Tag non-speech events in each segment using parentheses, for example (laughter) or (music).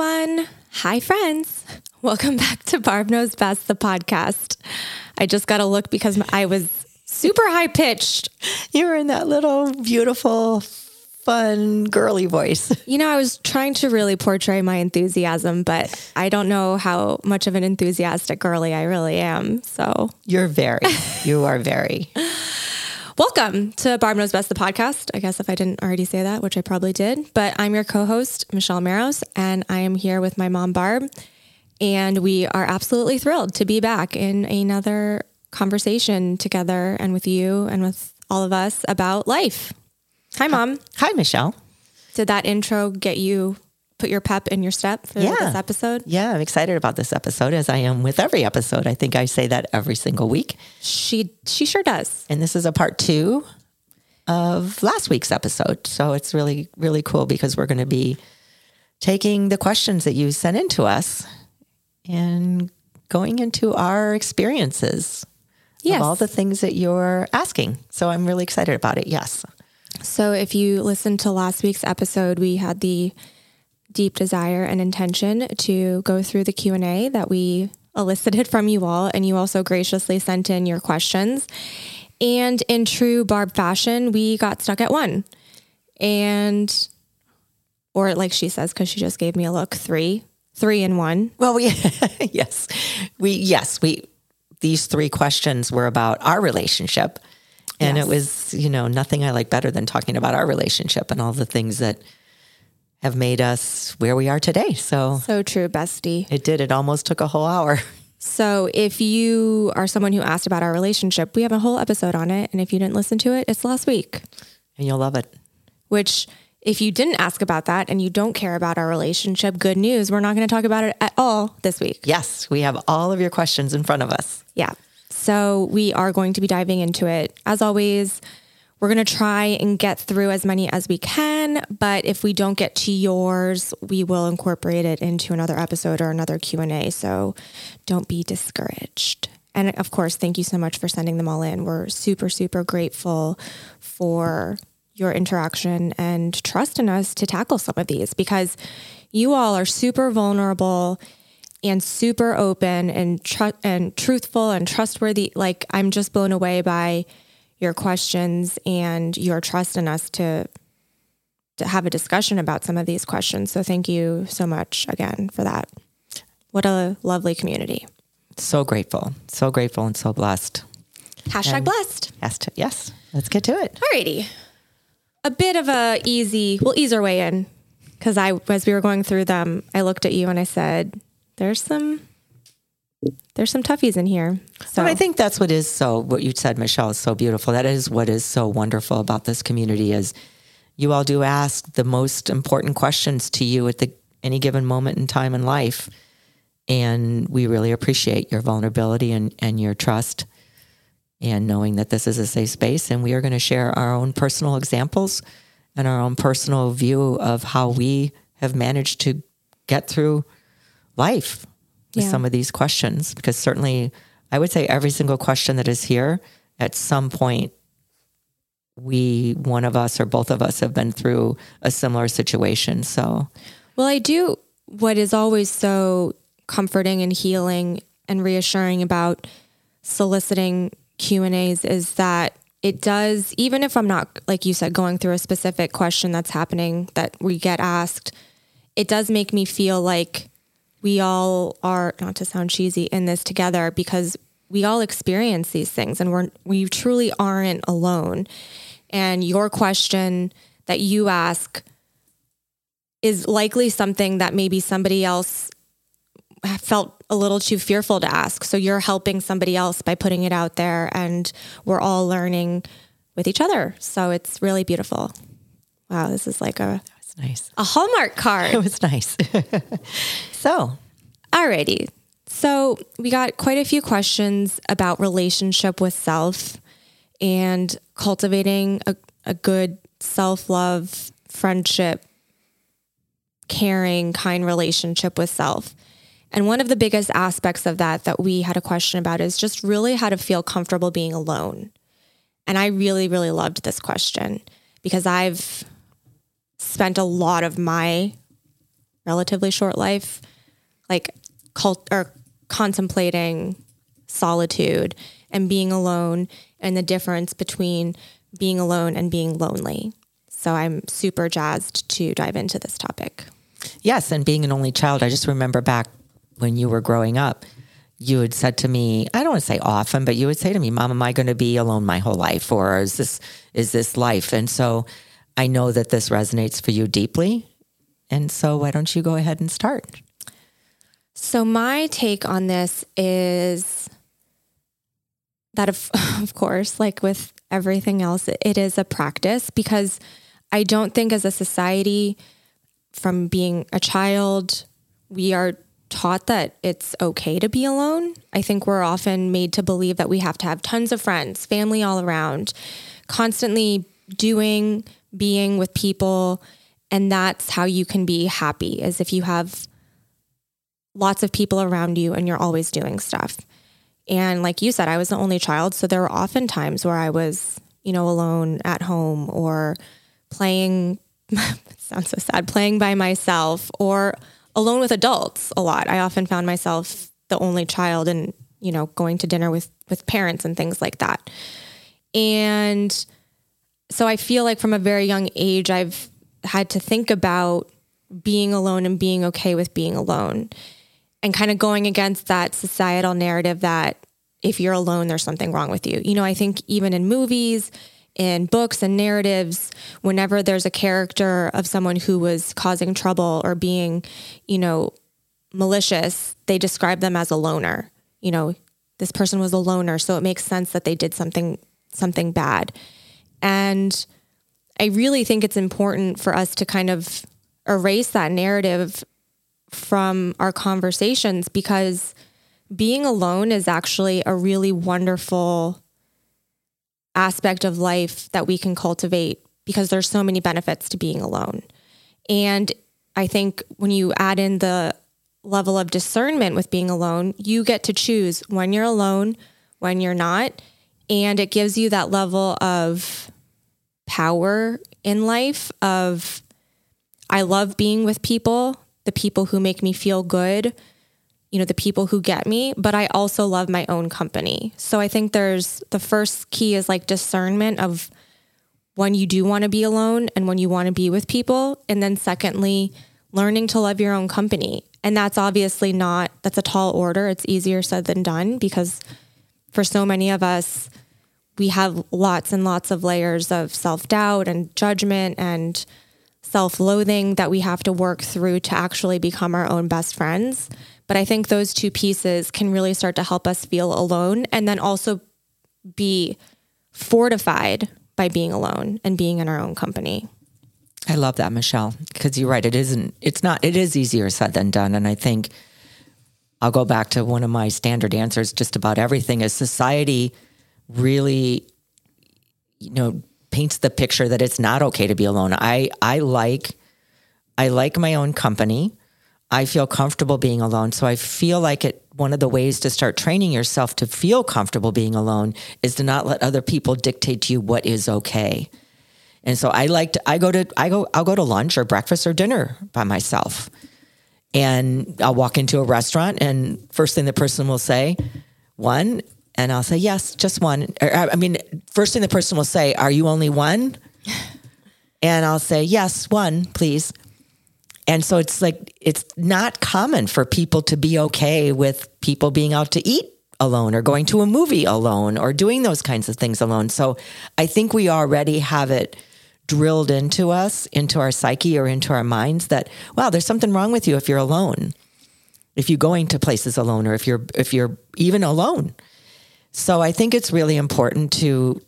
Everyone. Hi, friends. Welcome back to Barb Knows Best, the podcast. I just got a look because I was super high pitched. You were in that little beautiful, fun, girly voice. (laughs) You know, I was trying to really portray my enthusiasm, but I don't know how much of an enthusiastic girly I really am. So, You're very, you are very. (laughs) welcome to Barb Knows Best, the podcast. I guess if I didn't already say that, which I probably did, but I'm your co host, Michelle Maros, and I am here with my mom, Barb. And we are absolutely thrilled to be back in another conversation together and with you and with all of us about life. Hi, mom. Hi, Michelle. Did that intro get you put your pep in your step for Yeah. this episode? Yeah, I'm excited about this episode as I am with every episode. I think I say that every single week. She she sure does. And this is a part two of last week's episode. So it's really, really cool because we're going to be taking the questions that you sent in to us and going into our experiences Yes. of all the things that you're asking. So I'm really excited about it. Yes. So if you listened to last week's episode, we had the deep desire and intention to go through the Q&A that we elicited from you all and you also graciously sent in your questions. And in true Barb fashion, we got stuck at one. And or like she says cuz she just gave me a look, 3. 3 in 1. Well, we (laughs) yes, we yes we these three questions were about our relationship, and Yes. it was you know nothing I like better than talking about our relationship and all the things that have made us where we are today. So So true, bestie. it did. It almost took a whole hour. (laughs) So, if you are someone who asked about our relationship, we have a whole episode on it. And if you didn't listen to it, it's last week. And you'll love it. Which, if you didn't ask about that and you don't care about our relationship, good news. We're not going to talk about it at all this week. Yes, we have all of your questions in front of us. Yeah. So, we are going to be diving into it. As always, we're going to try and get through as many as we can, but if we don't get to yours, we will incorporate it into another episode or another Q&A. So, don't be discouraged. And of course, thank you so much for sending them all in. We're super super grateful for your interaction and trust in us to tackle some of these because you all are super vulnerable and super open and tr- and truthful and trustworthy. Like I'm just blown away by your questions and your trust in us to to have a discussion about some of these questions. So thank you so much again for that. What a lovely community. So grateful, so grateful, and so blessed. Hashtag blessed. Yes, to, yes. Let's get to it. Alrighty. A bit of a easy, we'll ease our way in. Cause I, as we were going through them, I looked at you and I said, there's some, there's some toughies in here. So And I think that's what is so what you said, Michelle, is so beautiful. That is what is so wonderful about this community is you all do ask the most important questions to you at the any given moment in time in life. And we really appreciate your vulnerability and, and your trust and knowing that this is a safe space and we are going to share our own personal examples and our own personal view of how we have managed to get through life with Yeah. some of these questions because certainly I would say every single question that is here at some point we one of us or both of us have been through a similar situation so Well, I do. What is always so comforting and healing and reassuring about soliciting Q&As is that it does even if I'm not like you said going through a specific question that's happening that we get asked, it does make me feel like we all are not to sound cheesy in this together because we all experience these things and we're we truly aren't alone. And your question that you ask is likely something that maybe somebody else felt a little too fearful to ask. So you're helping somebody else by putting it out there, and we're all learning with each other. So it's really beautiful. Wow, this is like a nice. a Hallmark card. (laughs) It was nice. (laughs) so, Alrighty. So we got quite a few questions about relationship with self and cultivating a, a good self love, friendship, caring, kind relationship with self. And one of the biggest aspects of that that we had a question about is just really how to feel comfortable being alone. And I really, really loved this question because I've spent a lot of my relatively short life like cult or contemplating solitude and being alone and the difference between being alone and being lonely. So I'm super jazzed to dive into this topic. yes, and being an only child, I just remember back when you were growing up, you had said to me, I don't want to say often, but you would say to me, Mom, am I going to be alone my whole life? Or is this is this life? And so I know that this resonates for you deeply. And so why don't you go ahead and start? So my take on this is that of (laughs) of course, like with everything else, it is a practice because I don't think as a society from being a child we are taught that it's okay to be alone. I think we're often made to believe that we have to have tons of friends, family all around, constantly doing, being with people, and that's how you can be happy is if you have lots of people around you and you're always doing stuff. And like you said, I was the only child. So there were often times where I was, you know, alone at home or playing, (laughs) sounds so sad, playing by myself or alone with adults a lot. I often found myself the only child and, you know, going to dinner with, with parents and things like that. And so I feel like from a very young age, I've had to think about being alone and being okay with being alone and kind of going against that societal narrative that if you're alone, there's something wrong with you. You know, I think even in movies, in books and narratives, whenever there's a character of someone who was causing trouble or being, you know, malicious, they describe them as a loner. You know, this person was a loner, so it makes sense that they did something something bad. And I really think it's important for us to kind of erase that narrative from our conversations because being alone is actually a really wonderful aspect of life that we can cultivate because there's so many benefits to being alone. And I think when you add in the level of discernment with being alone, you get to choose when you're alone, when you're not, and it gives you that level of power in life of I love being with people, the people who make me feel good, you know, the people who get me, but I also love my own company. So I think there's the first key is like discernment of when you do want to be alone and when you want to be with people. And then secondly, learning to love your own company. And that's obviously not, that's a tall order. It's easier said than done because for so many of us, we have lots and lots of layers of self doubt and judgment and self loathing that we have to work through to actually become our own best friends. But I think those two pieces can really start to help us feel alone and then also be fortified by being alone and being in our own company. I love that, Michelle, because you're right. It isn't, it's not, it is easier said than done. And I think I'll go back to one of my standard answers just about everything is society really, you know, paints the picture that it's not okay to be alone. I, I like, I like my own company. I feel comfortable being alone. So I feel like it, one of the ways to start training yourself to feel comfortable being alone is to not let other people dictate to you what is okay. And so I like to, I go to, I go, I'll go to lunch or breakfast or dinner by myself. And I'll walk into a restaurant, and first thing the person will say, one, and I'll say, yes, just one. Or, I mean, first thing the person will say, are you only one? (laughs) And I'll say, yes, one, please. And so it's like, it's not common for people to be okay with people being out to eat alone or going to a movie alone or doing those kinds of things alone. So I think we already have it drilled into us, into our psyche or into our minds that, wow, there's something wrong with you if you're alone. If you're going to places alone or if you're if you're even alone. So I think it's really important to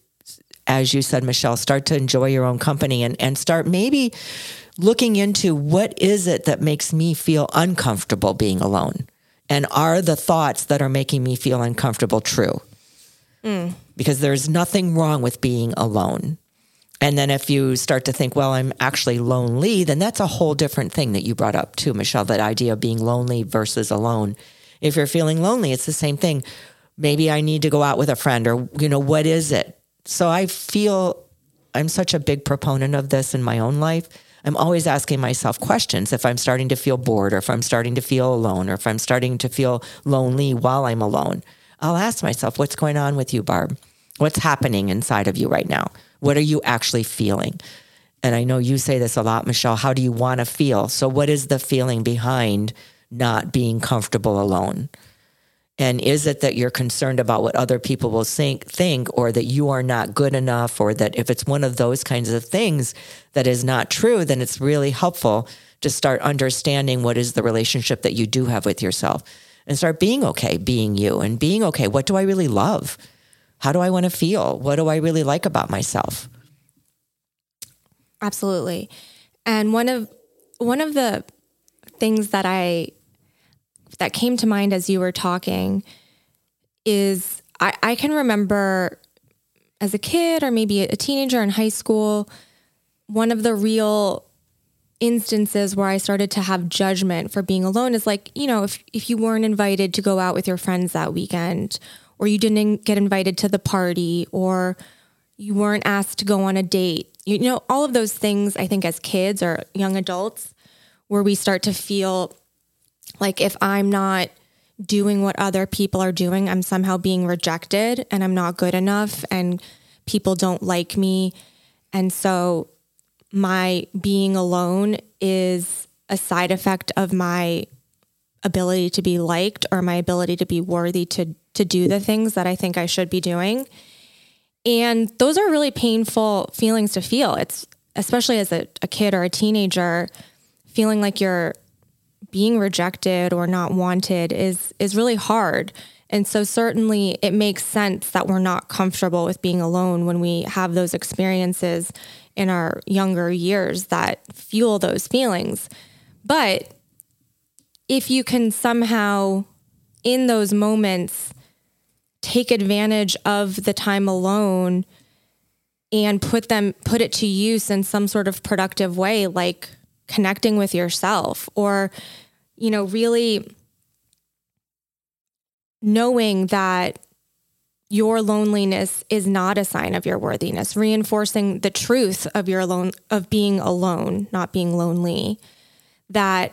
as you said, Michelle, start to enjoy your own company and, and start maybe looking into what is it that makes me feel uncomfortable being alone? And are the thoughts that are making me feel uncomfortable true? Mm. Because there's nothing wrong with being alone. And then if you start to think, well, I'm actually lonely, then that's a whole different thing that you brought up too, Michelle, that idea of being lonely versus alone. If you're feeling lonely, it's the same thing. Maybe I need to go out with a friend or, you know, what is it? So I feel I'm such a big proponent of this in my own life. I'm always asking myself questions if I'm starting to feel bored or if I'm starting to feel alone or if I'm starting to feel lonely while I'm alone. I'll ask myself, what's going on with you, Barb? What's happening inside of you right now? What are you actually feeling? And I know you say this a lot, Michelle. How do you want to feel? So, what is the feeling behind not being comfortable alone? And is it that you're concerned about what other people will think, think, or that you are not good enough, or that if it's one of those kinds of things that is not true, then it's really helpful to start understanding what is the relationship that you do have with yourself and start being okay, being you and being okay. What do I really love? How do I want to feel? What do I really like about myself? Absolutely. And one of one of the things that I that came to mind as you were talking is I, I can remember as a kid or maybe a teenager in high school, one of the real instances where I started to have judgment for being alone is like, you know, if, if you weren't invited to go out with your friends that weekend, or you didn't get invited to the party, or you weren't asked to go on a date, you know, all of those things, I think, as kids or young adults, where we start to feel like if I'm not doing what other people are doing, I'm somehow being rejected and I'm not good enough and people don't like me. And so my being alone is a side effect of my ability to be liked or my ability to be worthy to to do the things that I think I should be doing. And those are really painful feelings to feel. It's especially as a, a kid or a teenager, feeling like you're being rejected or not wanted is is really hard. And so certainly it makes sense that we're not comfortable with being alone when we have those experiences in our younger years that fuel those feelings. But if you can somehow in those moments take advantage of the time alone and put them put it to use in some sort of productive way like connecting with yourself or you know, really knowing that your loneliness is not a sign of your worthiness, reinforcing the truth of your alone of being alone, not being lonely. That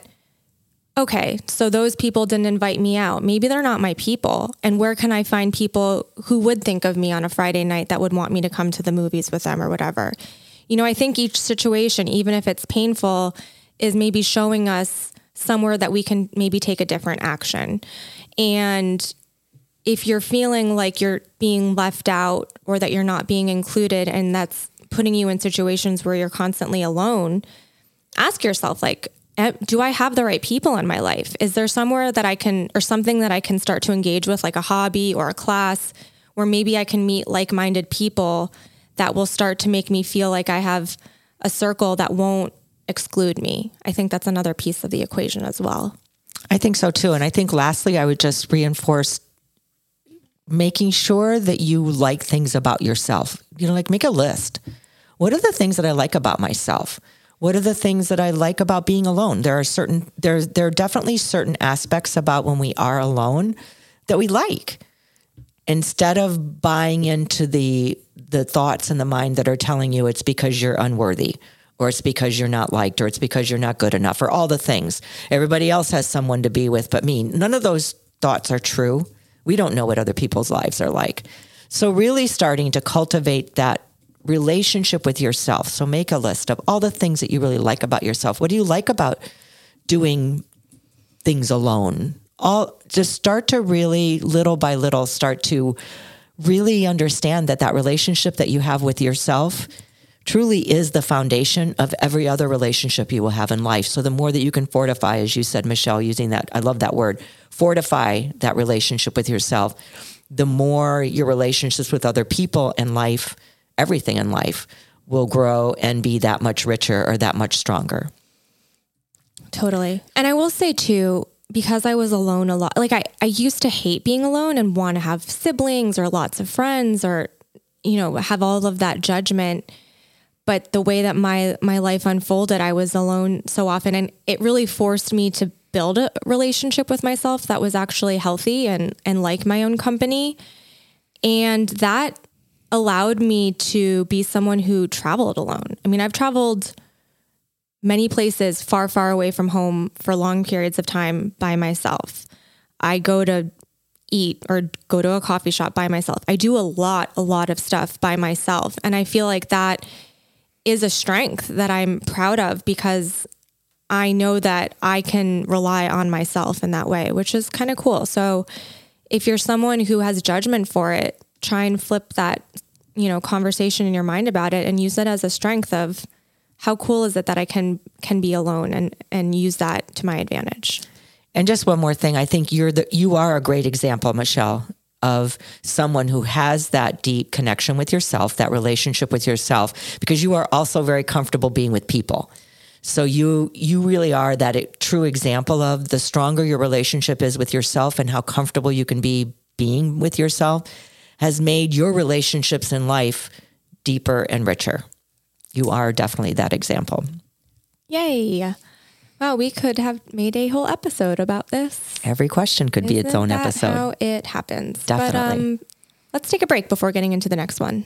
okay, so those people didn't invite me out. Maybe they're not my people. And where can I find people who would think of me on a Friday night that would want me to come to the movies with them or whatever? You know, I think each situation, even if it's painful, is maybe showing us somewhere that we can maybe take a different action. And if you're feeling like you're being left out or that you're not being included and that's putting you in situations where you're constantly alone, ask yourself like eh, do I have the right people in my life? Is there somewhere that I can or something that I can start to engage with like a hobby or a class where maybe I can meet like-minded people that will start to make me feel like I have a circle that won't exclude me. I think that's another piece of the equation as well. I think so too. And I think lastly, I would just reinforce making sure that you like things about yourself. You know, like make a list. What are the things that I like about myself? What are the things that I like about being alone? There are certain there there are definitely certain aspects about when we are alone that we like. Instead of buying into the the thoughts in the mind that are telling you it's because you're unworthy or it's because you're not liked, or it's because you're not good enough, or all the things. Everybody else has someone to be with but me. None of those thoughts are true. We don't know what other people's lives are like. So, really starting to cultivate that relationship with yourself. So, make a list of all the things that you really like about yourself. What do you like about doing things alone? All just start to really, little by little, start to really understand that that relationship that you have with yourself truly is the foundation of every other relationship you will have in life. So the more that you can fortify, as you said, Michelle, using that, I love that word, fortify that relationship with yourself, the more your relationships with other people in life, everything in life, will grow and be that much richer or that much stronger. Totally. And I will say too, because I was alone a lot, like I, I used to hate being alone and want to have siblings or lots of friends or, you know, have all of that judgment. But the way that my my life unfolded i was alone so often and it really forced me to build a relationship with myself that was actually healthy and and like my own company. And that allowed me to be someone who traveled alone. I mean i've traveled many places far far away from home for long periods of time by myself. I go to eat or go to a coffee shop by myself. I do a lot a lot of stuff by myself. And i feel like that is a strength that I'm proud of because I know that I can rely on myself in that way, which is kind of cool. So if you're someone who has judgment for it, try and flip that, you know, conversation in your mind about it and use it as a strength of how cool is it that I can can be alone and and use that to my advantage. And just one more thing, I think you're the you are a great example, Michelle, of someone who has that deep connection with yourself, that relationship with yourself, because you are also very comfortable being with people. So you you really are that true example of the stronger your relationship is with yourself and how comfortable you can be being with yourself has made your relationships in life deeper and richer. You are definitely that example. Yay. Wow, we could have made a whole episode about this. Every question could Isn't be its own episode. How it happens. Definitely. But, um, let's take a break before getting into the next one.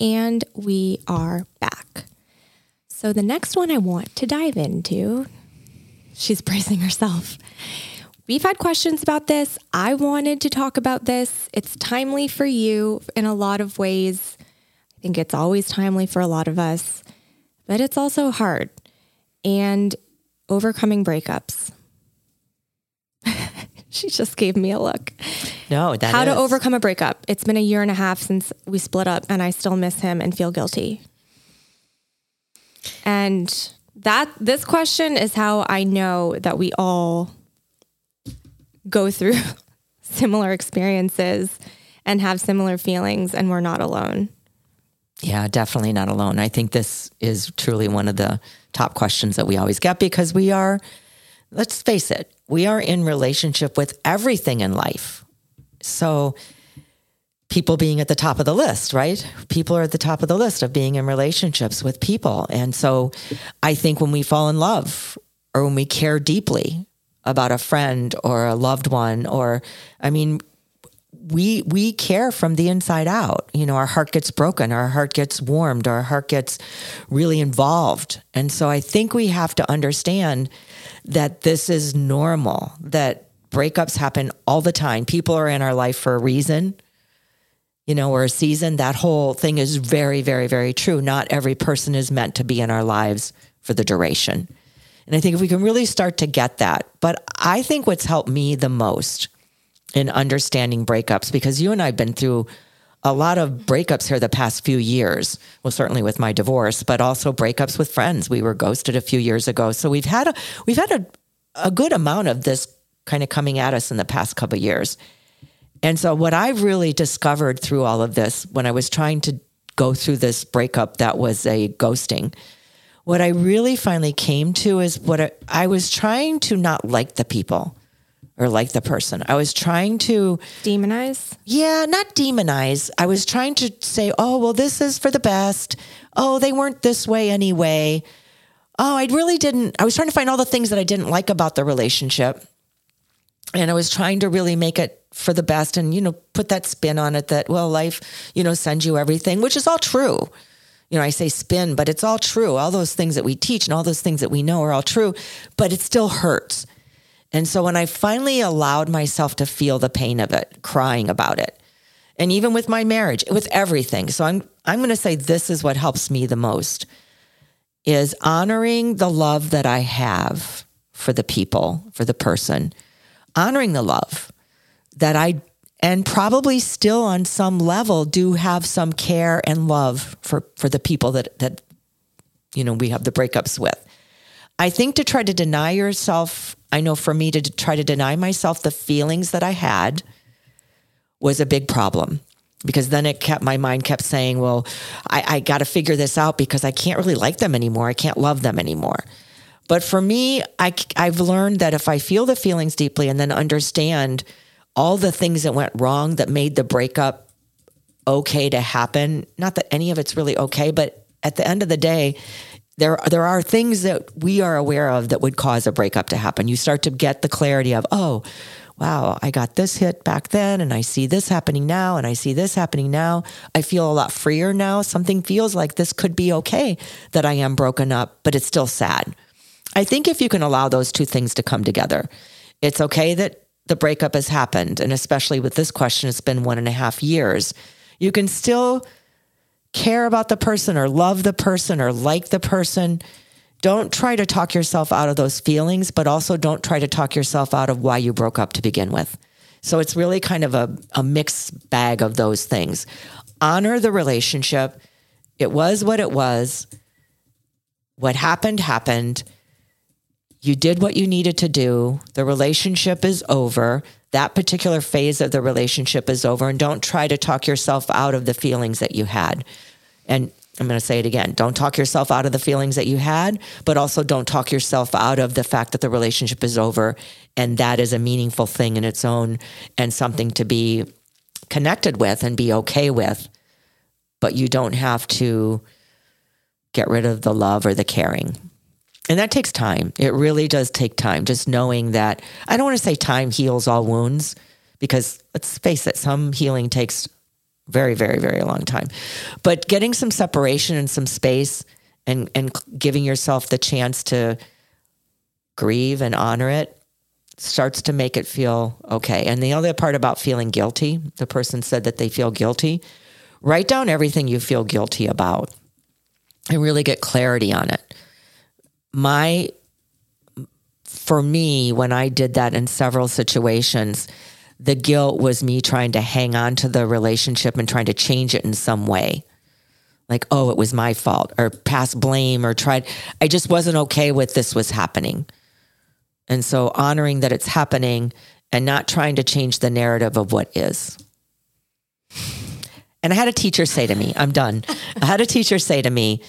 And we are back. So, the next one I want to dive into, she's (laughs) bracing herself. We've had questions about this. I wanted to talk about this. It's timely for you in a lot of ways. I think it's always timely for a lot of us, but it's also hard. And overcoming breakups. (laughs) (laughs) she just gave me a look. No, that how is. to overcome a breakup. It's been a year and a half since we split up, and I still miss him and feel guilty. And that this question is how I know that we all go through (laughs) similar experiences and have similar feelings, and we're not alone. Yeah, definitely not alone. I think this is truly one of the top questions that we always get because we are, let's face it, we are in relationship with everything in life. So, people being at the top of the list, right? People are at the top of the list of being in relationships with people. And so, I think when we fall in love or when we care deeply about a friend or a loved one, or, I mean, we we care from the inside out. You know, our heart gets broken, our heart gets warmed, our heart gets really involved. And so I think we have to understand that this is normal, that breakups happen all the time. People are in our life for a reason. you know, or a season, that whole thing is very, very, very true. Not every person is meant to be in our lives for the duration. And I think if we can really start to get that, but I think what's helped me the most in understanding breakups, because you and I have been through a lot of breakups here the past few years. Well, certainly with my divorce, but also breakups with friends. We were ghosted a few years ago. So we've had a we've had a, a good amount of this kind of coming at us in the past couple years. And so, what I've really discovered through all of this, when I was trying to go through this breakup that was a ghosting, what I really finally came to is what I, I was trying to not like the people or like the person. I was trying to Demonize? yeah, not demonize. I was trying to say, oh, well, this is for the best. Oh, they weren't this way anyway. Oh, I really didn't. I was trying to find all the things that I didn't like about the relationship. And I was trying to really make it for the best and, you know, put that spin on it that, well, life, you know, sends you everything, which is all true. You know, I say spin, but it's all true. All those things that we teach and all those things that we know are all true, but it still hurts. And so when I finally allowed myself to feel the pain of it, crying about it, and even with my marriage, with everything. So I'm I'm going to say this is what helps me the most is honoring the love that I have for the people, for the person, honoring the love that I and probably still on some level do have some care and love for for the people that that you know we have the breakups with. I think to try to deny yourself, I know for me to try to deny myself the feelings that I had was a big problem because then it kept my mind kept saying, well, I, I got to figure this out because I can't really like them anymore. I can't love them anymore. But for me, I, I've learned that if I feel the feelings deeply and then understand all the things that went wrong that made the breakup okay to happen, not that any of it's really okay, but at the end of the day, there there are things that we are aware of that would cause a breakup to happen. You start to get the clarity of, oh, wow, I got this hit back then and I see this happening now and I see this happening now. I feel a lot freer now. Something feels like this could be okay that I am broken up, but it's still sad. I think if you can allow those two things to come together, it's okay that the breakup has happened. And especially with this question, it's been one and a half years. You can still care about the person or love the person or like the person. Don't try to talk yourself out of those feelings, but also don't try to talk yourself out of why you broke up to begin with. So it's really kind of a, a mixed bag of those things. Honor the relationship. It was what it was. What happened, happened. You did what you needed to do. The relationship is over. That particular phase of the relationship is over. And don't try to talk yourself out of the feelings that you had. And I'm going to say it again. Don't talk yourself out of the feelings that you had, but also don't talk yourself out of the fact that the relationship is over. And that is a meaningful thing in its own and something to be connected with and be okay with. But you don't have to get rid of the love or the caring. And that takes time. It really does take time. Just knowing that I don't want to say time heals all wounds because let's face it, some healing takes very, very, very long time. But getting some separation and some space and, and giving yourself the chance to grieve and honor it starts to make it feel okay. And the other part about feeling guilty, the person said that they feel guilty. Write down everything you feel guilty about and really get clarity on it my for me when i did that in several situations the guilt was me trying to hang on to the relationship and trying to change it in some way. Like oh it was my fault or pass blame or tried i just wasn't okay with this was happening. And so honoring that it's happening and not trying to change the narrative of what is. And i had a teacher say to me i'm done. I had a teacher say to me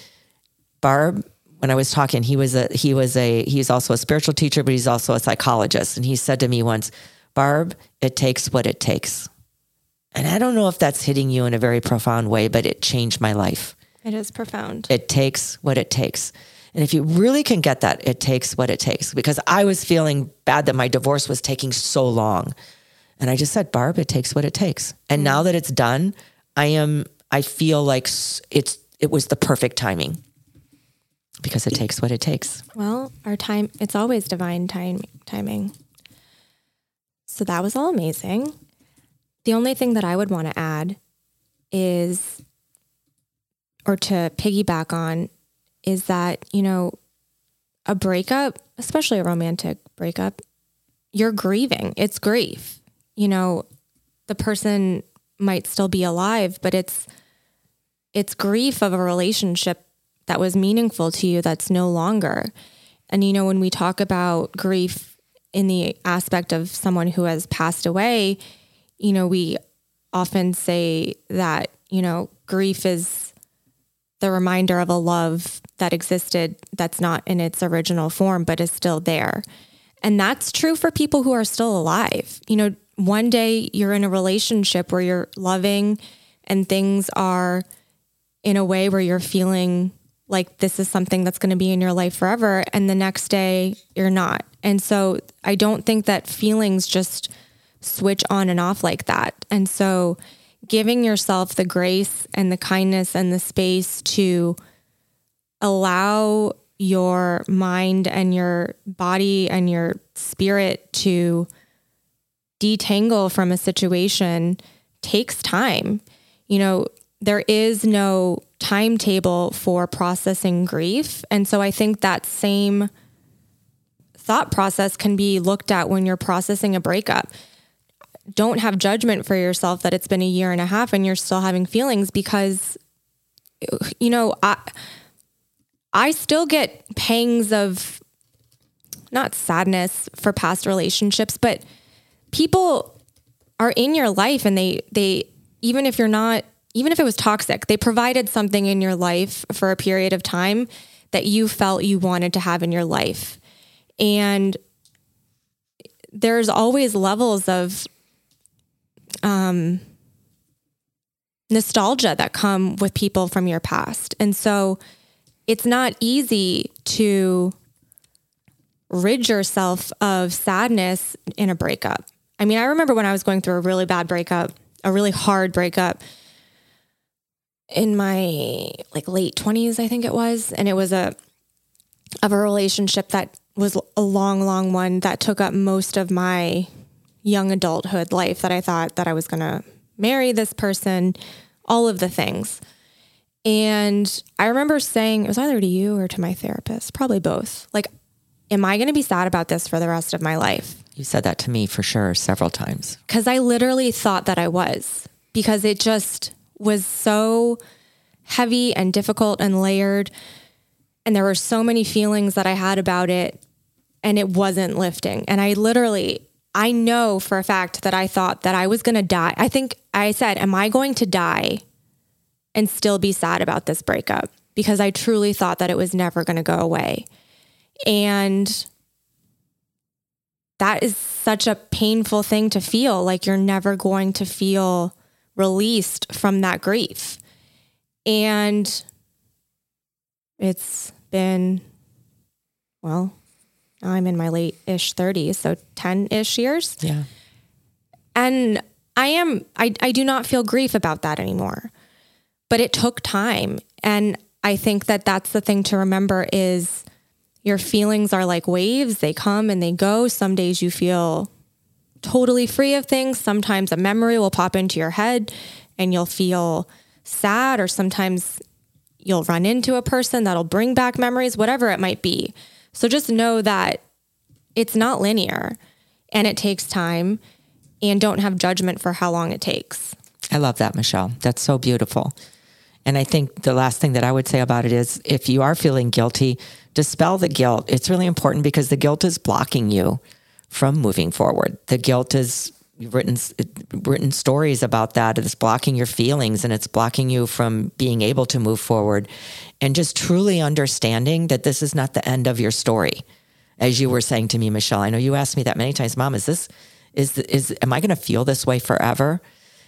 barb when I was talking, he was a he was a he's also a spiritual teacher, but he's also a psychologist. And he said to me once, Barb, it takes what it takes. And I don't know if that's hitting you in a very profound way, but it changed my life. It is profound. It takes what it takes. And if you really can get that, it takes what it takes. Because I was feeling bad that my divorce was taking so long. And I just said, Barb, it takes what it takes. And mm. now that it's done, I am I feel like it's it was the perfect timing because it takes what it takes. Well, our time, it's always divine time, timing. So that was all amazing. The only thing that I would want to add is, or to piggyback on, is that, you know, a breakup, especially a romantic breakup, you're grieving. It's grief. You know, the person might still be alive, but it's it's grief of a relationship that was meaningful to you that's no longer. And you know, when we talk about grief in the aspect of someone who has passed away, you know, we often say that, you know, grief is the reminder of a love that existed that's not in its original form, but is still there. And that's true for people who are still alive. You know, one day you're in a relationship where you're loving and things are in a way where you're feeling like this is something that's going to be in your life forever. And the next day you're not. And so I don't think that feelings just switch on and off like that. And so giving yourself the grace and the kindness and the space to allow your mind and your body and your spirit to detangle from a situation takes time. You know, there is no timetable for processing grief. And so I think that same thought process can be looked at when you're processing a breakup. Don't have judgment for yourself that it's been a year and a half and you're still having feelings because you know, I I still get pangs of not sadness for past relationships, but people are in your life and they they even if you're not even if it was toxic, they provided something in your life for a period of time that you felt you wanted to have in your life. And there's always levels of um, nostalgia that come with people from your past. And so it's not easy to rid yourself of sadness in a breakup. I mean, I remember when I was going through a really bad breakup, a really hard breakup in my like late 20s, I think it was, and it was a of a relationship that was a long long one that took up most of my young adulthood life that I thought that I was going to marry this person, all of the things. And I remember saying, it was either to you or to my therapist, probably both. Like, am I going to be sad about this for the rest of my life? You said that to me for sure several times. Because I literally thought that I was, because it just was so heavy and difficult and layered. And there were so many feelings that I had about it, and it wasn't lifting. And I literally, I know for a fact that I thought that I was going to die. I think I said, Am I going to die and still be sad about this breakup because I truly thought that it was never going to go away. And that is such a painful thing to feel like you're never going to feel released from that grief. And it's been, well, I'm in my late ish 30s, so 10 ish years. Yeah. And I am, I, I do not feel grief about that anymore but it took time. And I think that that's the thing to remember is your feelings are like waves. They come and they go. Some days you feel totally free of things. Sometimes a memory will pop into your head and you'll feel sad or sometimes you'll run into a person that'll bring back memories, whatever it might be. So just know that it's not linear and it takes time and don't have judgment for how long it takes. I love that, Michelle. That's so beautiful. And I think the last thing that I would say about it is if you are feeling guilty, dispel the guilt. It's really important because the guilt is blocking you from moving forward. The guilt is written written stories about that. It's blocking your feelings and it's blocking you from being able to move forward. And just truly understanding that this is not the end of your story. As you were saying to me, Michelle, I know you asked me that many times, Mom, is this is is am I going to feel this way forever?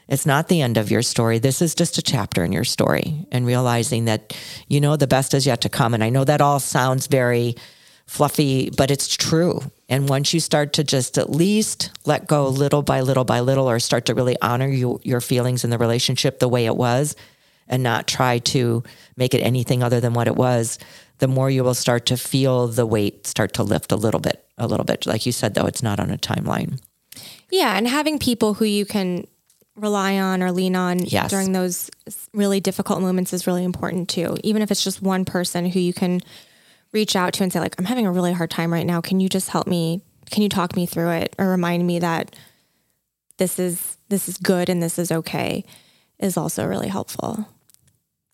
It's not the end of your story. This is just a chapter in your story and realizing that, you know, the best is yet to come. And I know that all sounds very fluffy, but it's true. And once you start to just at least let go little by little by little, or start to really honor you, your feelings in the relationship the way it was and not try to make it anything other than what it was, the more you will start to feel the weight start to lift a little bit, a little bit. Like you said, though, it's not on a timeline. Yeah. And having people who you can rely on or lean on Yes. during those really difficult moments is really important too. Even if it's just one person who you can reach out to and say like I'm having a really hard time right now. Can you just help me? Can you talk me through it or remind me that this is this is good and this is okay is also really helpful.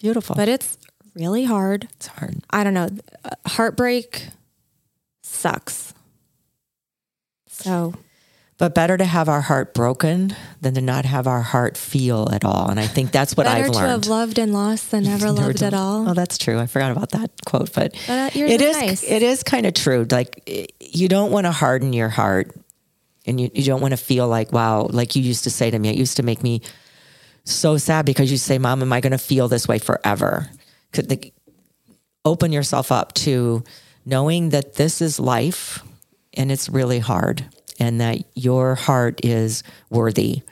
Beautiful. But it's really hard. it's hard. I don't know. Heartbreak sucks. So But better to have our heart broken than to not have our heart feel at all. And I think that's what I've learned. Better to have loved and lost than never Never loved at all. Oh, that's true. I forgot about that quote, but, But, uh, it is is nice. it is kind of true. Like you don't want to harden your heart, and you, you don't want to feel like wow, like you used to say to me. It used to make me so sad because you say, "Mom, am I going to feel this way forever?" Could the, open yourself up to knowing that this is life, and it's really hard, and that your heart is worthy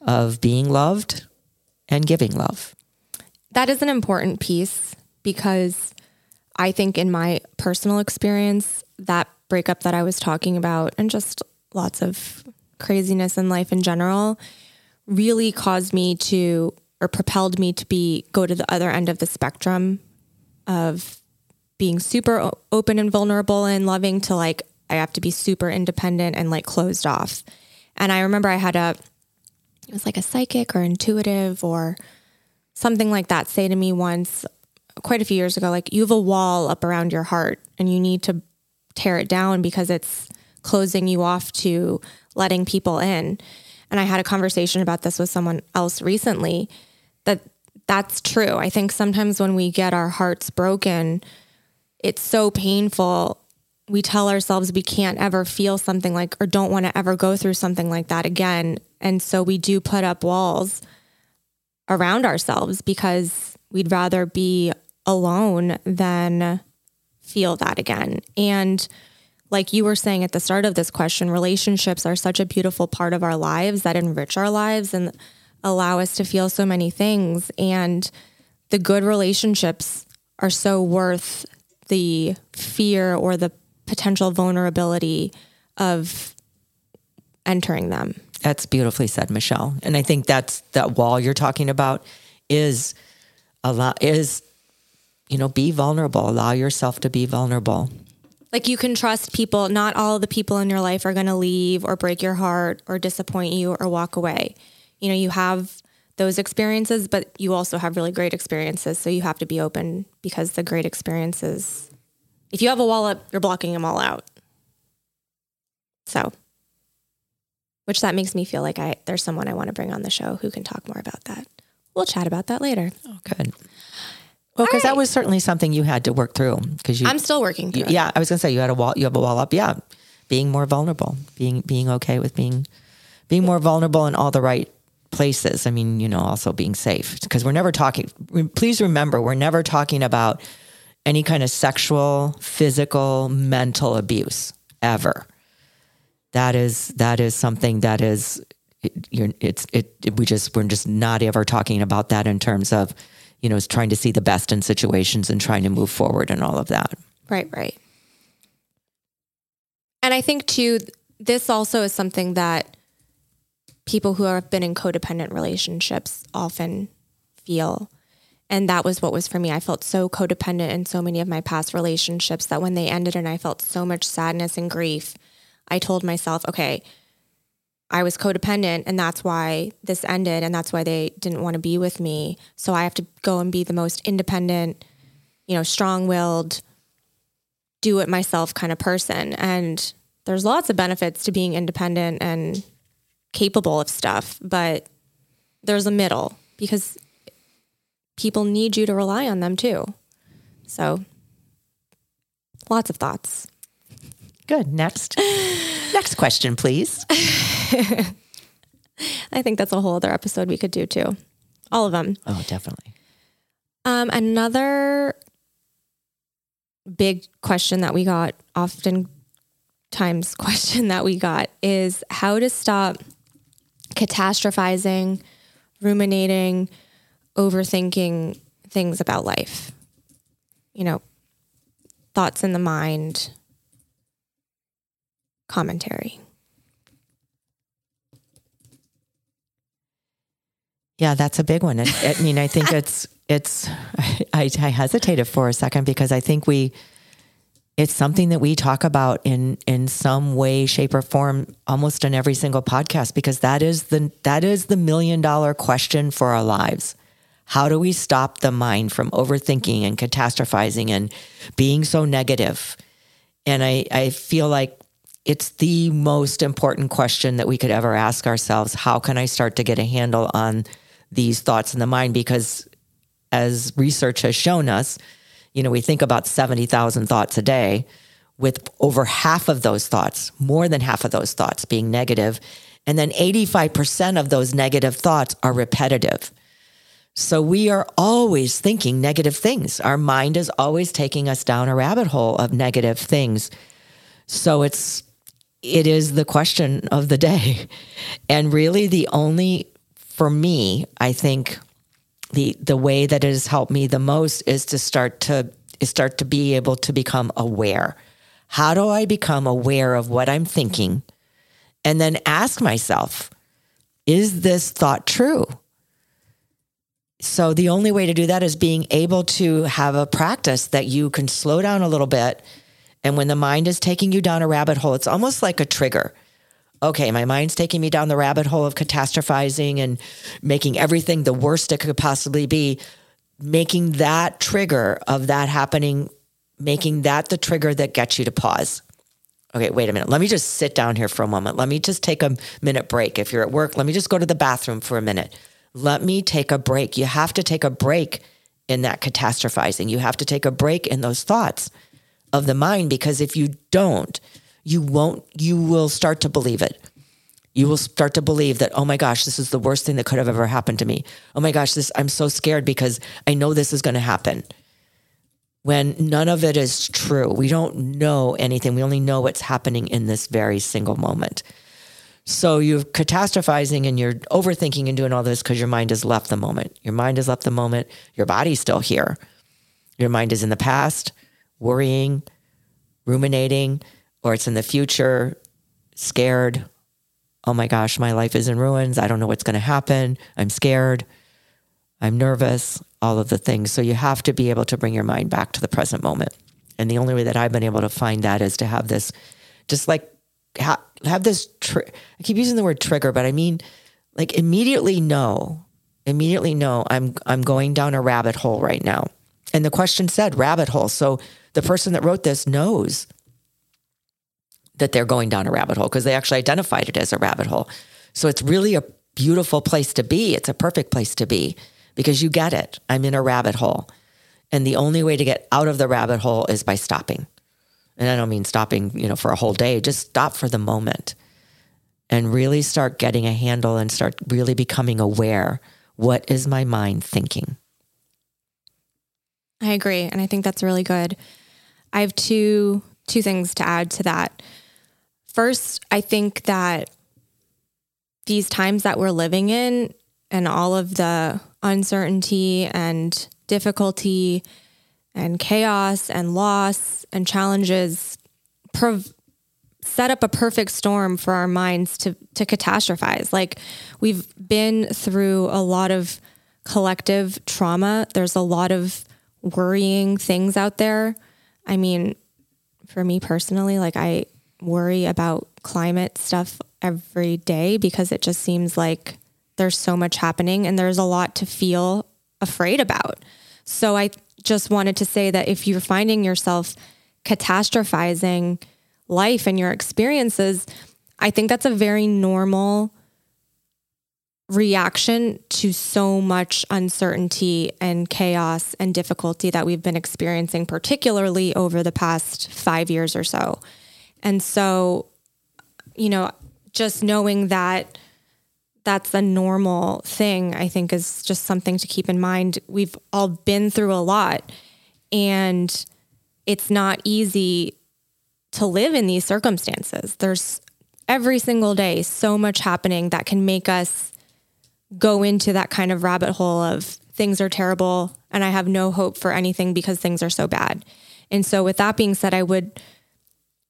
of being loved and giving love. that is an important piece because I think in my personal experience, that breakup that I was talking about and just lots of craziness in life in general really caused me to or propelled me to be go to the other end of the spectrum of being super open and vulnerable and loving to like I have to be super independent and like closed off. And I remember I had a it was like a psychic or intuitive or something like that say to me once quite a few years ago like you have a wall up around your heart and you need to tear it down because it's closing you off to letting people in and i had a conversation about this with someone else recently that that's true i think sometimes when we get our hearts broken it's so painful we tell ourselves we can't ever feel something like or don't want to ever go through something like that again and so we do put up walls around ourselves because we'd rather be alone than feel that again. And like you were saying at the start of this question, relationships are such a beautiful part of our lives that enrich our lives and allow us to feel so many things. And the good relationships are so worth the fear or the potential vulnerability of entering them. That's beautifully said, Michelle. And I think that's that wall you're talking about is a lot is you know, be vulnerable. Allow yourself to be vulnerable. Like you can trust people, not all the people in your life are going to leave or break your heart or disappoint you or walk away. You know, you have those experiences, but you also have really great experiences. So you have to be open because the great experiences, if you have a wall up, you're blocking them all out. So, which that makes me feel like I there's someone I want to bring on the show who can talk more about that. We'll chat about that later. Oh, good. Well, because that was certainly something you had to work through. Because you, I'm still working through it. yeah, I was gonna say you had a wall. You have a wall up. Yeah, being more vulnerable, being being okay with being being more vulnerable in all the right places. I mean, you know, also being safe because we're never talking. Please remember, we're never talking about any kind of sexual, physical, mental abuse ever. That is that is something that is it, you're, it's it, it we just we're just not ever talking about that in terms of you know trying to see the best in situations and trying to move forward and all of that. Right, right. And I think too, this also is something that people who have been in codependent relationships often feel. And that was what was for me. I felt so codependent in so many of my past relationships that when they ended and I felt so much sadness and grief, I told myself, okay, I was codependent and that's why this ended and that's why they didn't want to be with me. So I have to go and be the most independent, you know, strong-willed, do it myself kind of person. And there's lots of benefits to being independent and capable of stuff, but there's a middle because people need you to rely on them too. So lots of thoughts. Good. Next, (laughs) next question, please. (laughs) I think that's a whole other episode we could do too. All of them. Oh, definitely. Um, another big question that we got, often times (laughs) question that we got is how to stop catastrophizing, ruminating, overthinking things about life. You know, thoughts in the mind, commentary. Yeah, that's a big one. I, I mean, I think (laughs) it's it's. I, I hesitated for a second because I think we it's something that we talk about in in some way shape or form almost in every single podcast because that is the that is the million dollar question for our lives how do we stop the mind from overthinking and catastrophizing and being so negative? and i i feel like it's the most important question that we could ever ask ourselves how can i start to get a handle on these thoughts in the mind because as research has shown us you know, we think about 70,000 thoughts a day with over half of those thoughts, more than half of those thoughts being negative, And then 85% of those negative thoughts are repetitive. So we are always thinking negative things. Our mind is always taking us down a rabbit hole of negative things. So it's, it is the question of the day. (laughs) And really the only, for me, I think the the way that it has helped me the most is to start to is start to be able to become aware. How do I become aware of what I'm thinking? And then ask myself, is this thought true? So the only way to do that is being able to have a practice that you can slow down a little bit. And when the mind is taking you down a rabbit hole, it's almost like a trigger okay, my mind's taking me down the rabbit hole of catastrophizing and making everything the worst it could possibly be, making that trigger of that happening, making that the trigger that gets you to pause. Okay, wait a minute. Let me just sit down here for a moment. Let me just take a minute break. If you're at work, let me just go to the bathroom for a minute. Let me take a break. You have to take a break in that catastrophizing. You have to take a break in those thoughts of the mind because if you don't, you won't, you will start to believe it. You will start to believe that, oh my gosh, this is the worst thing that could have ever happened to me. Oh my gosh, this, I'm so scared because I know this is going to happen. When none of it is true, we don't know anything. We only know what's happening in this very single moment. So you're catastrophizing and you're overthinking and doing all this because your mind has left the moment. Your mind has left the moment. Your body's still here. Your mind is in the past, worrying, ruminating, or it's in the future, scared. Oh my gosh, my life is in ruins. I don't know what's going to happen. I'm scared. I'm nervous, all of the things. So you have to be able to bring your mind back to the present moment. And the only way that I've been able to find that is to have this, just like ha- have this. I keep using the word trigger, but I mean, like immediately know, immediately know I'm I'm going down a rabbit hole right now. And the question said rabbit hole. So the person that wrote this knows that they're going down a rabbit hole because they actually identified it as a rabbit hole. So it's really a beautiful place to be. It's a perfect place to be because you get it. I'm in a rabbit hole. And the only way to get out of the rabbit hole is by stopping. And I don't mean stopping, you know, for a whole day, just stop for the moment and really start getting a handle and start really becoming aware. What is my mind thinking? I agree. And I think that's really good. I have two two things to add to that. First, I think that these times that we're living in and all of the uncertainty and difficulty and chaos and loss and challenges prov- set up a perfect storm for our minds to to catastrophize. Like we've been through a lot of collective trauma. There's a lot of worrying things out there. I mean, for me personally, like I worry about climate stuff every day because it just seems like there's so much happening and there's a lot to feel afraid about. So I just wanted to say that if you're finding yourself catastrophizing life and your experiences, I think that's a very normal reaction to so much uncertainty and chaos and difficulty that we've been experiencing, particularly over the past five years or so. And so, you know, just knowing that that's a normal thing, I think is just something to keep in mind. We've all been through a lot and it's not easy to live in these circumstances. There's every single day so much happening that can make us go into that kind of rabbit hole of things are terrible and I have no hope for anything because things are so bad. And so, with that being said, I would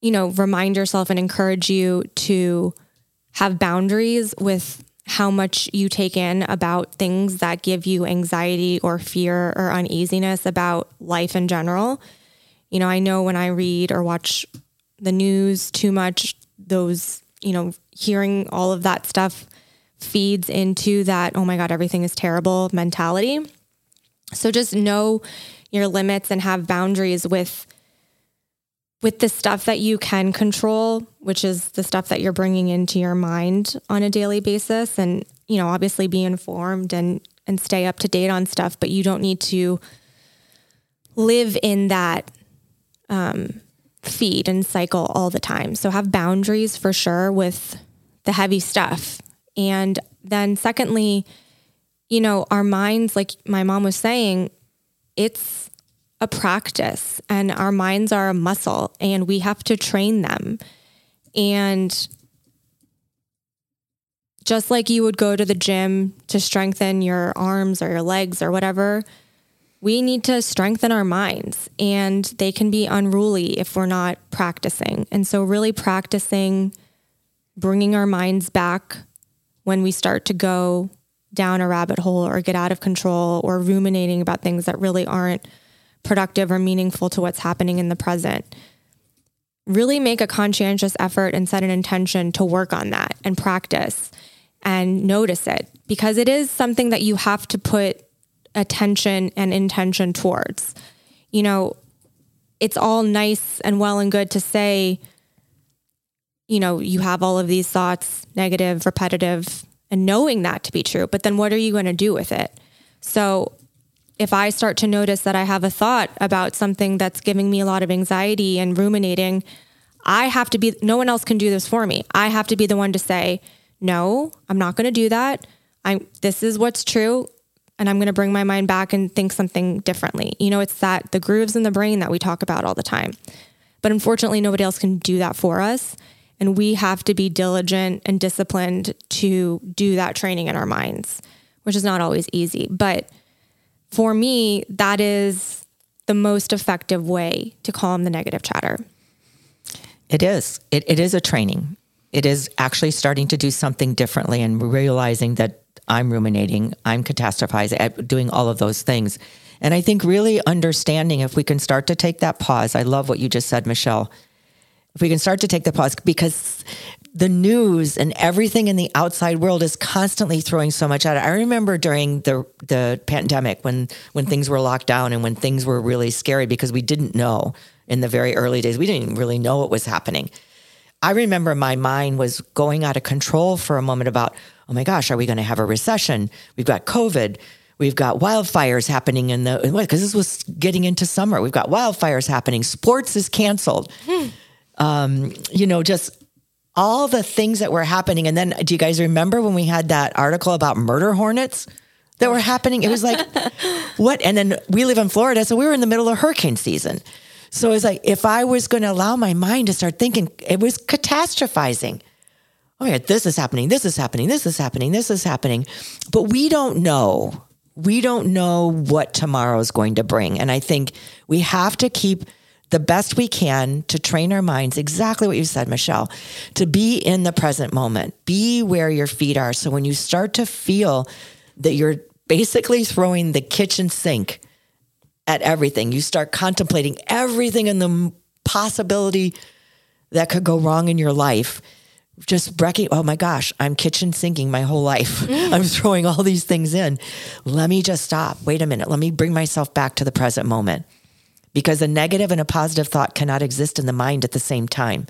you know, remind yourself and encourage you to have boundaries with how much you take in about things that give you anxiety or fear or uneasiness about life in general. You know, I know when I read or watch the news too much, those, you know, hearing all of that stuff feeds into that, oh my God, everything is terrible mentality. So just know your limits and have boundaries with with the stuff that you can control, which is the stuff that you're bringing into your mind on a daily basis and you know, obviously be informed and and stay up to date on stuff, but you don't need to live in that um, feed and cycle all the time. So have boundaries for sure with the heavy stuff. And then secondly, you know, our minds, like my mom was saying, it's a practice and our minds are a muscle and we have to train them. And just like you would go to the gym to strengthen your arms or your legs or whatever, we need to strengthen our minds and they can be unruly if we're not practicing. And so, really practicing bringing our minds back when we start to go down a rabbit hole or get out of control or ruminating about things that really aren't productive or meaningful to what's happening in the present. Really make a conscientious effort and set an intention to work on that and practice and notice it because it is something that you have to put attention and intention towards. You know, it's all nice and well and good to say, you know, you have all of these thoughts, negative, repetitive, and knowing that to be true. But then what are you going to do with it? So if I start to notice that I have a thought about something that's giving me a lot of anxiety and ruminating, I have to be, no one else can do this for me. I have to be the one to say, no, I'm not going to do that. I'm, this is what's true and I'm going to bring my mind back and think something differently. You know, it's that the grooves in the brain that we talk about all the time. But unfortunately, nobody else can do that for us. And we have to be diligent and disciplined to do that training in our minds, which is not always easy. But for me, that is the most effective way to calm the negative chatter. It is. It, it is a training. It is actually starting to do something differently and realizing that I'm ruminating, I'm catastrophizing, eh, doing all of those things. And I think really understanding if we can start to take that pause. I love what you just said, Michelle. If we can start to take the pause because the news and everything in the outside world is constantly throwing so much at it. I remember during the the pandemic when when things were locked down and when things were really scary because we didn't know in the very early days. We didn't really know what was happening. I remember my mind was going out of control for a moment about, oh my gosh, are we going to have a recession? We've got COVID. We've got wildfires happening in the, because this was getting into summer. We've got wildfires happening. Sports is canceled. Hmm. Um, you know, just all the things that were happening. And then do you guys remember when we had that article about murder hornets? That were happening. It was like, (laughs) what? And then we live in Florida, so we were in the middle of hurricane season. So it's like if I was going to allow my mind to start thinking, it was catastrophizing oh yeah, this is happening, this is happening, this is happening, this is happening. But we don't know. We don't know what tomorrow is going to bring. And I think we have to keep the best we can to train our minds exactly what you said, Michelle, to be in the present moment, be where your feet are. So when you start to feel that you're basically throwing the kitchen sink at everything, you start contemplating everything and the possibility that could go wrong in your life just wrecking. Oh my gosh, I'm kitchen sinking my whole life. (laughs) Mm. I'm throwing all these things in. Let me just stop. Wait a minute. Let me bring myself back to the present moment because a negative and a positive thought cannot exist in the mind at the same time.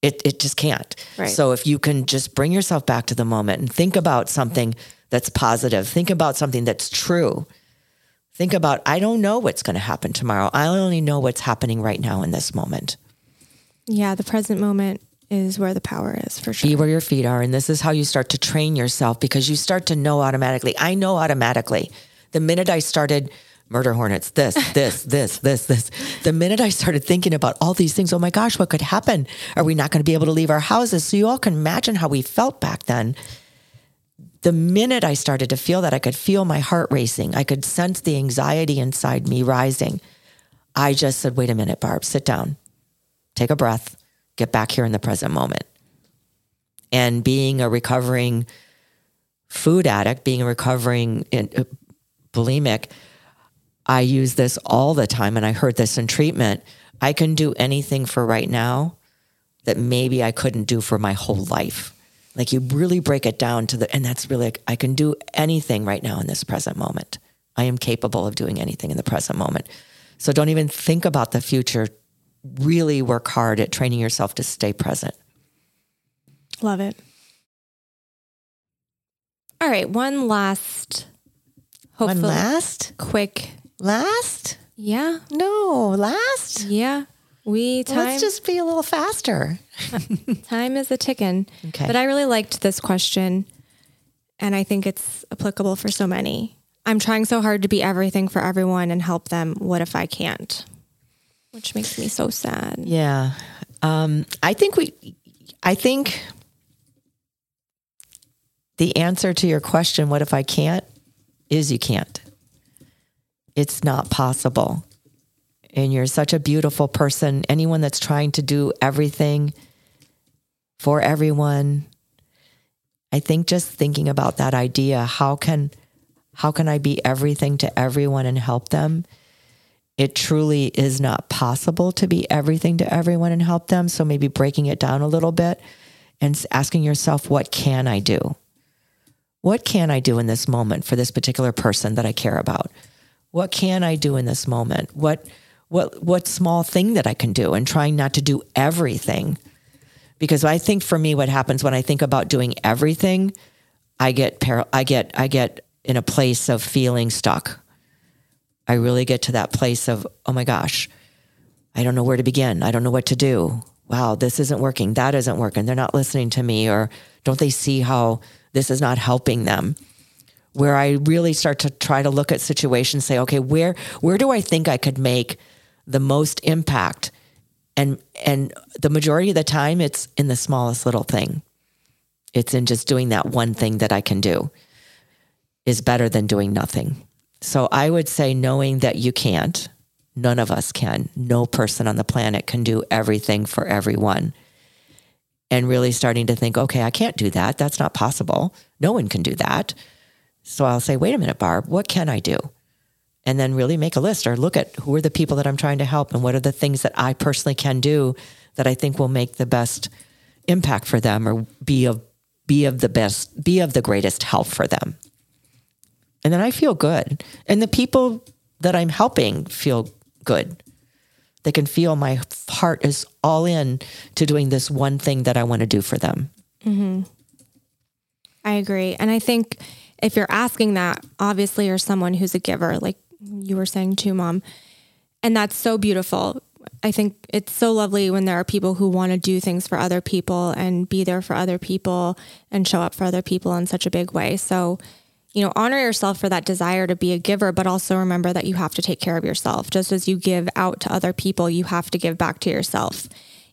It, it just can't. Right. So if you can just bring yourself back to the moment and think about something that's positive, think about something that's true. Think about, I don't know what's going to happen tomorrow. I only know what's happening right now in this moment. Yeah, the present moment is where the power is for sure. Be where your feet are. And this is how you start to train yourself because you start to know automatically. I know automatically. The minute I started murder hornets, this, this, this, this, this, the minute I started thinking about all these things, oh my gosh, what could happen? Are we not going to be able to leave our houses? So you all can imagine how we felt back then. The minute I started to feel that, I could feel my heart racing. I could sense the anxiety inside me rising. I just said, wait a minute, Barb, sit down, take a breath get back here in the present moment. And being a recovering food addict, being a recovering in, uh, bulimic, I use this all the time. And I heard this in treatment. I can do anything for right now that maybe I couldn't do for my whole life. Like you really break it down to the, and that's really like, I can do anything right now in this present moment. I am capable of doing anything in the present moment. So don't even think about the future. Really work hard at training yourself to stay present. Love it. All right, one last, hopefully, One last? quick. Last? Yeah, No, last? yeah. We time Let's just be a little faster. (laughs) time is a ticking. Okay. But I really liked this question, and I think it's applicable for so many. I'm trying so hard to be everything for everyone and help them. What if I can't? Which makes me so sad. Yeah. Um, I think we, I think the answer to your question, what if I can't, is you can't. It's not possible. And you're such a beautiful person. Anyone that's trying to do everything for everyone, I think just thinking about that idea, how can how can I be everything to everyone and help them? It truly is not possible to be everything to everyone and help them. So maybe breaking it down a little bit and asking yourself, what can I do? What can I do in this moment for this particular person that I care about? What can I do in this moment? What what what small thing that I can do and trying not to do everything. Because I think for me what happens when I think about doing everything, I get par- I get I get in a place of feeling stuck. I really get to that place of, oh my gosh, I don't know where to begin. I don't know what to do. Wow, this isn't working. That isn't working. They're not listening to me, or don't they see how this is not helping them? Where I really start to try to look at situations, say, okay, where where do I think I could make the most impact? And and the majority of the time, it's in the smallest little thing. It's in just doing that one thing that I can do is better than doing nothing. So I would say, knowing that you can't, none of us can, no person on the planet can do everything for everyone. And really starting to think, okay, I can't do that. That's not possible. No one can do that. So I'll say, wait a minute, Barb, what can I do? And then really make a list or look at who are the people that I'm trying to help and what are the things that I personally can do that I think will make the best impact for them or be of be of the best, be of the greatest help for them. And then I feel good. And the people that I'm helping feel good. They can feel my heart is all in to doing this one thing that I want to do for them. Mm-hmm. I agree. And I think if you're asking that, obviously you're someone who's a giver, like you were saying too, mom. And that's so beautiful. I think it's so lovely when there are people who want to do things for other people and be there for other people and show up for other people in such a big way. So, you know, honor yourself for that desire to be a giver, but also remember that you have to take care of yourself. Just as you give out to other people, you have to give back to yourself.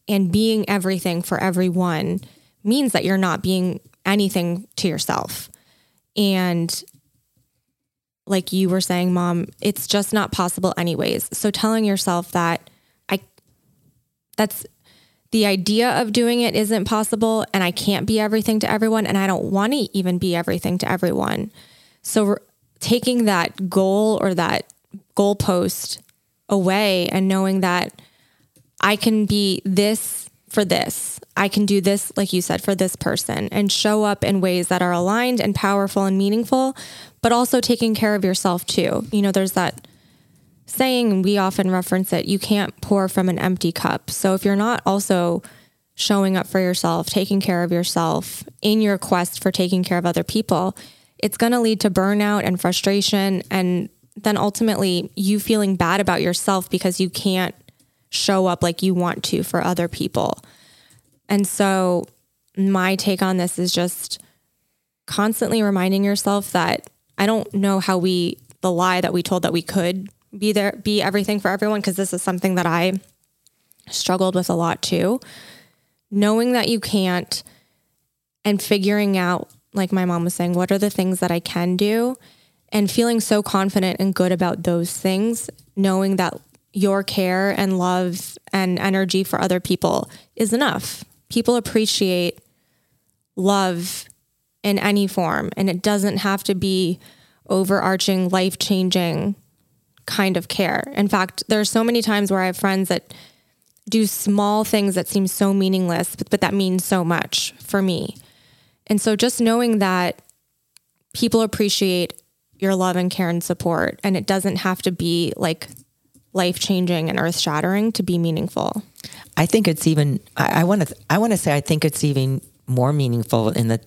And being everything for everyone means that you're not being anything to yourself. And like you were saying, mom, it's just not possible anyways. So telling yourself that I that's the idea of doing it isn't possible and I can't be everything to everyone and I don't want to even be everything to everyone. So taking that goal or that goalpost away and knowing that I can be this for this. I can do this, like you said, for this person and show up in ways that are aligned and powerful and meaningful, but also taking care of yourself too. You know, there's that saying, we often reference it you can't pour from an empty cup. So if you're not also showing up for yourself, taking care of yourself in your quest for taking care of other people, it's going to lead to burnout and frustration. And then ultimately, you feeling bad about yourself because you can't show up like you want to for other people. And so, my take on this is just constantly reminding yourself that I don't know how we, the lie that we told that we could be there, be everything for everyone, because this is something that I struggled with a lot too. Knowing that you can't and figuring out, like my mom was saying, what are the things that I can do and feeling so confident and good about those things, knowing that your care and love and energy for other people is enough. People appreciate love in any form. And it doesn't have to be overarching, life changing kind of care. In fact, there are so many times where I have friends that do small things that seem so meaningless, but, but that means so much for me. And so just knowing that people appreciate your love and care and support, and it doesn't have to be like life changing and earth shattering to be meaningful. I think it's even. I want to. I want to say. I think it's even more meaningful in the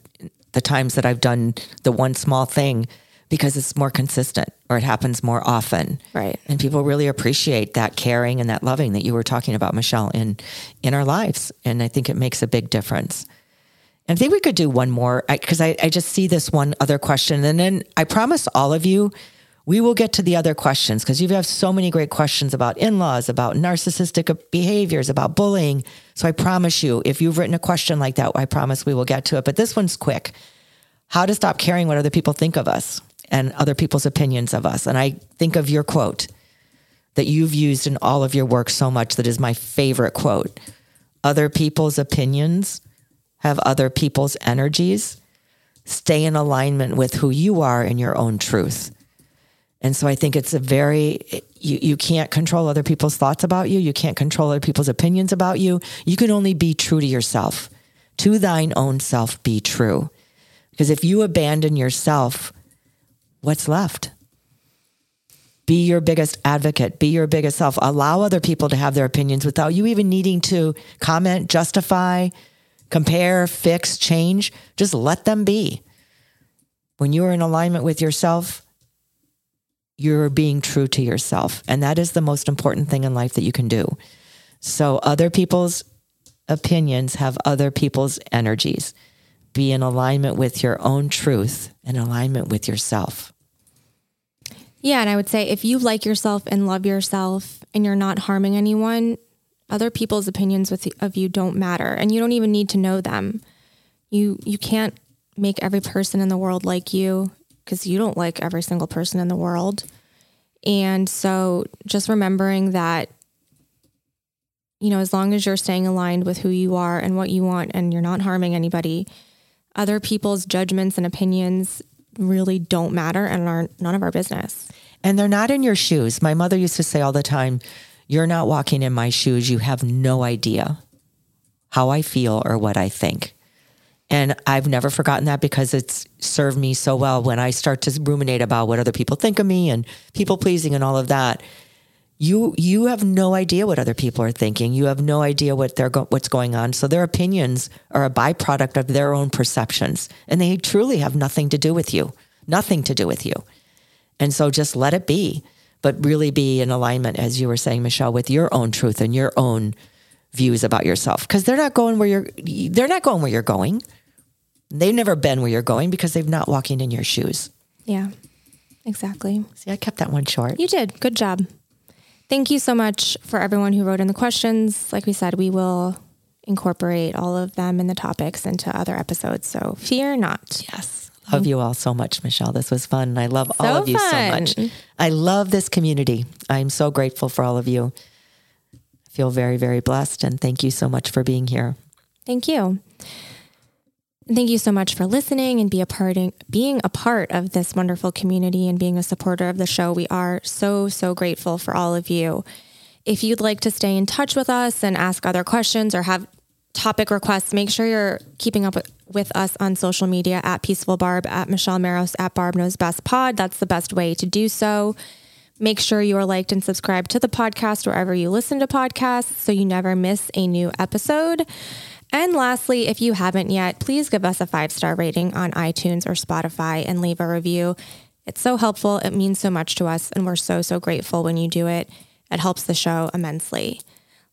the times that I've done the one small thing because it's more consistent or it happens more often. Right. And people really appreciate that caring and that loving that you were talking about, Michelle, in in our lives. And I think it makes a big difference. And I think we could do one more because I, I, just see this one other question. And then I promise all of you, we will get to the other questions because you have so many great questions about in laws, about narcissistic behaviors, about bullying. So I promise you, if you've written a question like that, I promise we will get to it. But this one's quick how to stop caring what other people think of us and other people's opinions of us. And I think of your quote that you've used in all of your work so much that is my favorite quote other people's opinions have other people's energies. Stay in alignment with who you are in your own truth. And so I think it's a very, you, you can't control other people's thoughts about you. You can't control other people's opinions about you. You can only be true to yourself. To thine own self be true. Because if you abandon yourself, what's left? Be your biggest advocate, be your biggest self. Allow other people to have their opinions without you even needing to comment, justify, compare, fix, change. Just let them be. When you are in alignment with yourself, you're being true to yourself. And that is the most important thing in life that you can do. So, other people's opinions have other people's energies. Be in alignment with your own truth and alignment with yourself. Yeah. And I would say if you like yourself and love yourself and you're not harming anyone, other people's opinions with, of you don't matter and you don't even need to know them. You you can't make every person in the world like you because you don't like every single person in the world. And so just remembering that you know, as long as you're staying aligned with who you are and what you want and you're not harming anybody, other people's judgments and opinions really don't matter and are none of our business. And they're not in your shoes. My mother used to say all the time, you're not walking in my shoes. You have no idea how I feel or what I think. And I've never forgotten that because it's served me so well when I start to ruminate about what other people think of me and people pleasing and all of that. You you have no idea what other people are thinking. You have no idea what they're go- what's going on. So their opinions are a byproduct of their own perceptions, and they truly have nothing to do with you. Nothing to do with you. And so just let it be but really be in alignment, as you were saying, Michelle, with your own truth and your own views about yourself. Because they're not going where you're they're not going where you're going. They've never been where you're going because they've not walking in your shoes. Yeah. Exactly. See, I kept that one short. You did. Good job. Thank you so much for everyone who wrote in the questions. Like we said, we will incorporate all of them and the topics into other episodes. So fear not. Yes. Love you all so much, Michelle. This was fun. I love so all of you fun. so much. I love this community. I'm so grateful for all of you. I feel very, very blessed. And thank you so much for being here. Thank you. Thank you so much for listening and be a part in, being a part of this wonderful community and being a supporter of the show. We are so, so grateful for all of you. If you'd like to stay in touch with us and ask other questions or have topic requests, make sure you're keeping up with, us on social media at Peaceful Barb, at Michelle Maros, at Barb Knows Best Pod. That's the best way to do so. Make sure you are liked and subscribed to the podcast wherever you listen to podcasts so you never miss a new episode. And lastly, if you haven't yet, please give us a five star rating on iTunes or Spotify and leave a review. It's so helpful. It means so much to us, and we're so, so grateful when you do it. It helps the show immensely.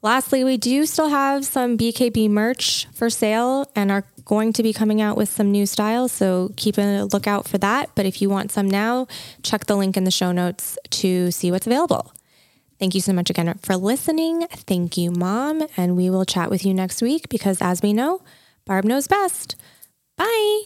Lastly, we do still have some BKB merch for sale and are going to be coming out with some new styles. So keep a lookout for that. But if you want some now, check the link in the show notes to see what's available. Thank you so much again for listening. Thank you, Mom. And we will chat with you next week because, as we know, Barb knows best. Bye.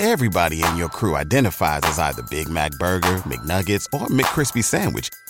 Everybody in your crew identifies as either Big Mac Burger, McNuggets, or McCrispy Sandwich.